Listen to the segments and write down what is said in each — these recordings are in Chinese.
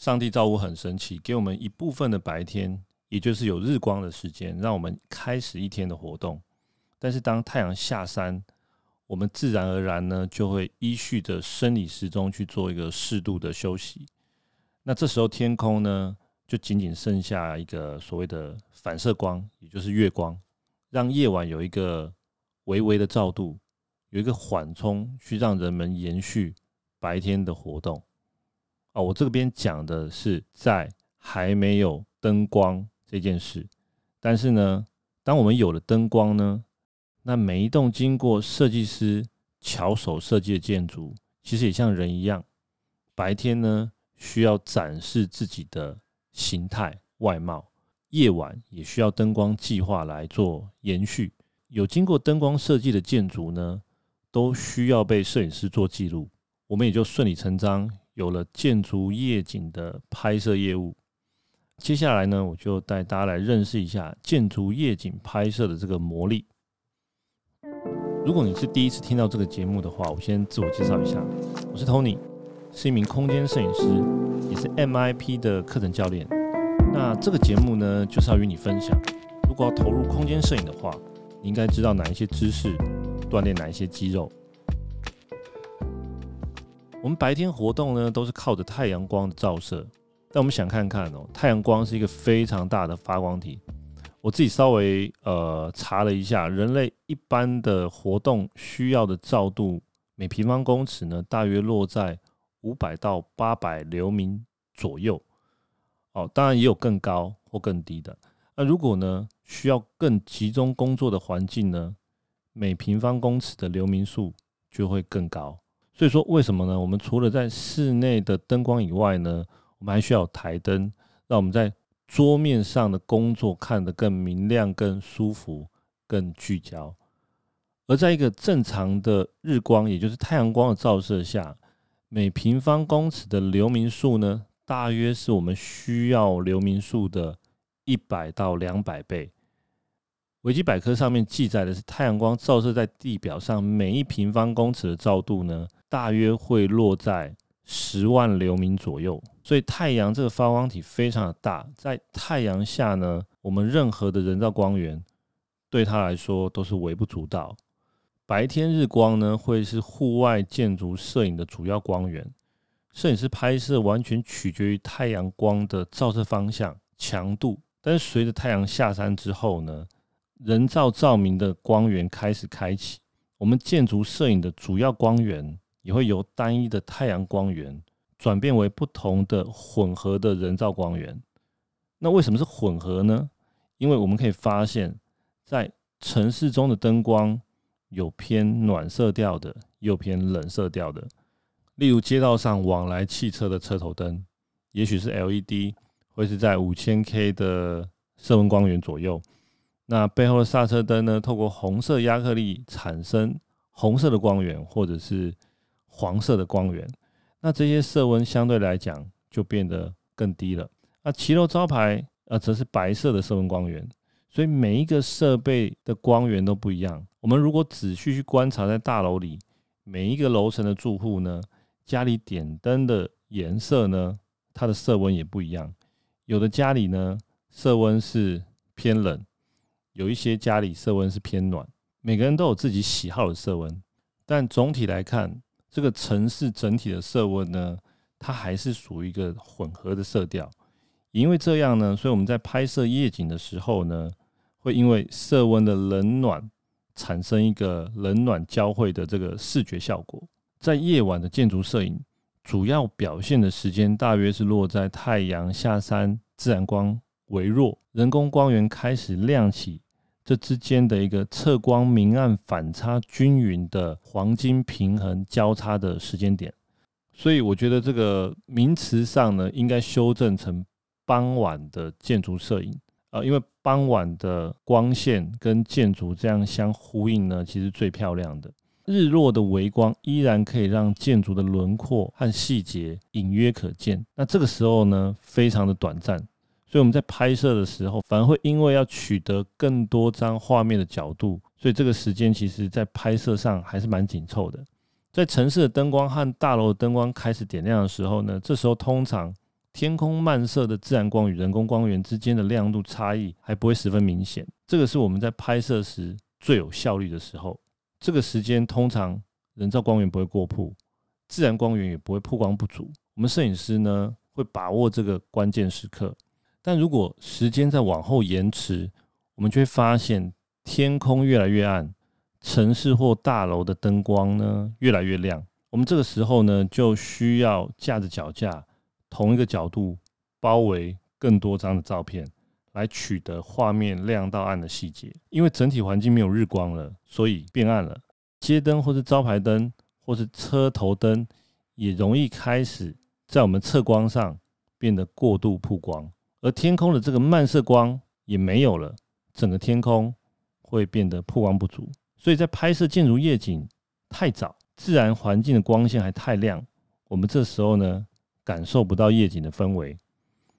上帝造物很神奇，给我们一部分的白天，也就是有日光的时间，让我们开始一天的活动。但是当太阳下山，我们自然而然呢，就会依序的生理时钟去做一个适度的休息。那这时候天空呢，就仅仅剩下一个所谓的反射光，也就是月光，让夜晚有一个微微的照度，有一个缓冲，去让人们延续白天的活动。哦，我这边讲的是在还没有灯光这件事，但是呢，当我们有了灯光呢，那每一栋经过设计师巧手设计的建筑，其实也像人一样，白天呢需要展示自己的形态外貌，夜晚也需要灯光计划来做延续。有经过灯光设计的建筑呢，都需要被摄影师做记录，我们也就顺理成章。有了建筑夜景的拍摄业务，接下来呢，我就带大家来认识一下建筑夜景拍摄的这个魔力。如果你是第一次听到这个节目的话，我先自我介绍一下，我是 Tony，是一名空间摄影师，也是 MIP 的课程教练。那这个节目呢，就是要与你分享，如果要投入空间摄影的话，你应该知道哪一些知识，锻炼哪一些肌肉。我们白天活动呢，都是靠着太阳光的照射。但我们想看看哦，太阳光是一个非常大的发光体。我自己稍微呃查了一下，人类一般的活动需要的照度，每平方公尺呢，大约落在五百到八百流明左右。哦，当然也有更高或更低的。那如果呢，需要更集中工作的环境呢，每平方公尺的流明数就会更高。所以说，为什么呢？我们除了在室内的灯光以外呢，我们还需要台灯，让我们在桌面上的工作看得更明亮、更舒服、更聚焦。而在一个正常的日光，也就是太阳光的照射下，每平方公尺的流明数呢，大约是我们需要流明数的一百到两百倍。维基百科上面记载的是，太阳光照射在地表上，每一平方公尺的照度呢，大约会落在十万流明左右，所以太阳这个发光体非常的大，在太阳下呢，我们任何的人造光源对它来说都是微不足道。白天日光呢，会是户外建筑摄影的主要光源，摄影师拍摄完全取决于太阳光的照射方向、强度。但是随着太阳下山之后呢，人造照明的光源开始开启，我们建筑摄影的主要光源。也会由单一的太阳光源转变为不同的混合的人造光源。那为什么是混合呢？因为我们可以发现，在城市中的灯光有偏暖色调的，又偏冷色调的。例如街道上往来汽车的车头灯，也许是 LED，会是在五千 K 的色温光源左右。那背后的刹车灯呢？透过红色亚克力产生红色的光源，或者是黄色的光源，那这些色温相对来讲就变得更低了。那骑楼招牌呃则是白色的色温光源，所以每一个设备的光源都不一样。我们如果仔细去观察，在大楼里每一个楼层的住户呢，家里点灯的颜色呢，它的色温也不一样。有的家里呢色温是偏冷，有一些家里色温是偏暖。每个人都有自己喜好的色温，但总体来看。这个城市整体的色温呢，它还是属于一个混合的色调。因为这样呢，所以我们在拍摄夜景的时候呢，会因为色温的冷暖产生一个冷暖交汇的这个视觉效果。在夜晚的建筑摄影，主要表现的时间大约是落在太阳下山，自然光微弱，人工光源开始亮起。这之间的一个测光明暗反差均匀的黄金平衡交叉的时间点，所以我觉得这个名词上呢，应该修正成傍晚的建筑摄影啊，因为傍晚的光线跟建筑这样相呼应呢，其实最漂亮的。日落的微光依然可以让建筑的轮廓和细节隐约可见，那这个时候呢，非常的短暂。所以我们在拍摄的时候，反而会因为要取得更多张画面的角度，所以这个时间其实在拍摄上还是蛮紧凑的。在城市的灯光和大楼的灯光开始点亮的时候呢，这时候通常天空漫射的自然光与人工光源之间的亮度差异还不会十分明显。这个是我们在拍摄时最有效率的时候。这个时间通常人造光源不会过曝，自然光源也不会曝光不足。我们摄影师呢会把握这个关键时刻。但如果时间再往后延迟，我们就会发现天空越来越暗，城市或大楼的灯光呢越来越亮。我们这个时候呢就需要架着脚架。同一个角度包围更多张的照片，来取得画面亮到暗的细节。因为整体环境没有日光了，所以变暗了。街灯或是招牌灯或是车头灯也容易开始在我们测光上变得过度曝光，而天空的这个漫射光也没有了，整个天空会变得曝光不足。所以在拍摄建筑夜景太早，自然环境的光线还太亮，我们这时候呢，感受不到夜景的氛围，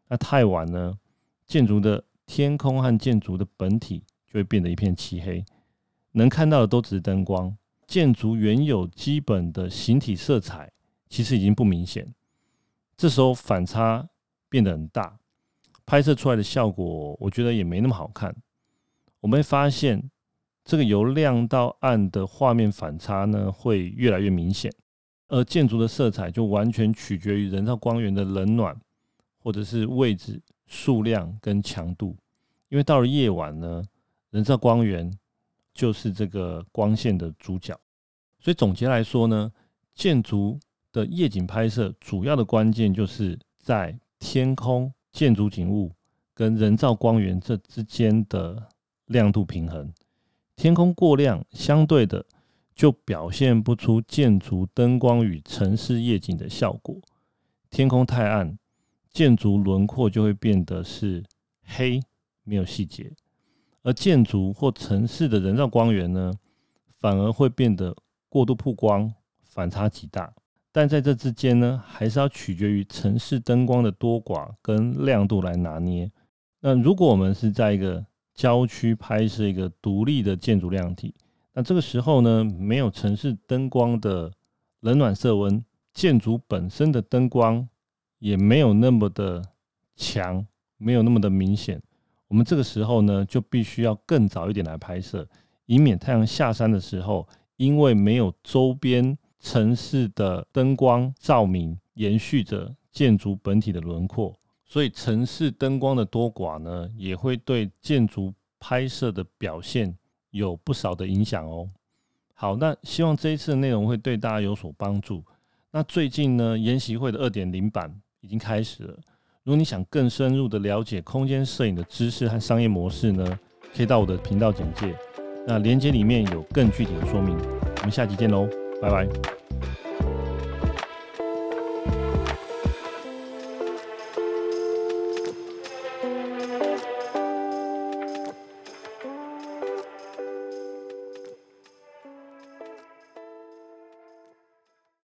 那太晚呢，建筑的天空和建筑的本体就会变得一片漆黑，能看到的都只是灯光，建筑原有基本的形体色彩其实已经不明显，这时候反差变得很大，拍摄出来的效果我觉得也没那么好看。我们会发现，这个由亮到暗的画面反差呢，会越来越明显。而建筑的色彩就完全取决于人造光源的冷暖，或者是位置、数量跟强度。因为到了夜晚呢，人造光源就是这个光线的主角。所以总结来说呢，建筑的夜景拍摄主要的关键就是在天空、建筑景物跟人造光源这之间的亮度平衡。天空过亮，相对的。就表现不出建筑灯光与城市夜景的效果。天空太暗，建筑轮廓就会变得是黑，没有细节；而建筑或城市的人造光源呢，反而会变得过度曝光，反差极大。但在这之间呢，还是要取决于城市灯光的多寡跟亮度来拿捏。那如果我们是在一个郊区拍摄一个独立的建筑量体，那这个时候呢，没有城市灯光的冷暖色温，建筑本身的灯光也没有那么的强，没有那么的明显。我们这个时候呢，就必须要更早一点来拍摄，以免太阳下山的时候，因为没有周边城市的灯光照明，延续着建筑本体的轮廓，所以城市灯光的多寡呢，也会对建筑拍摄的表现。有不少的影响哦。好，那希望这一次的内容会对大家有所帮助。那最近呢，研习会的二点零版已经开始了。如果你想更深入的了解空间摄影的知识和商业模式呢，可以到我的频道简介，那连接里面有更具体的说明。我们下期见喽，拜拜。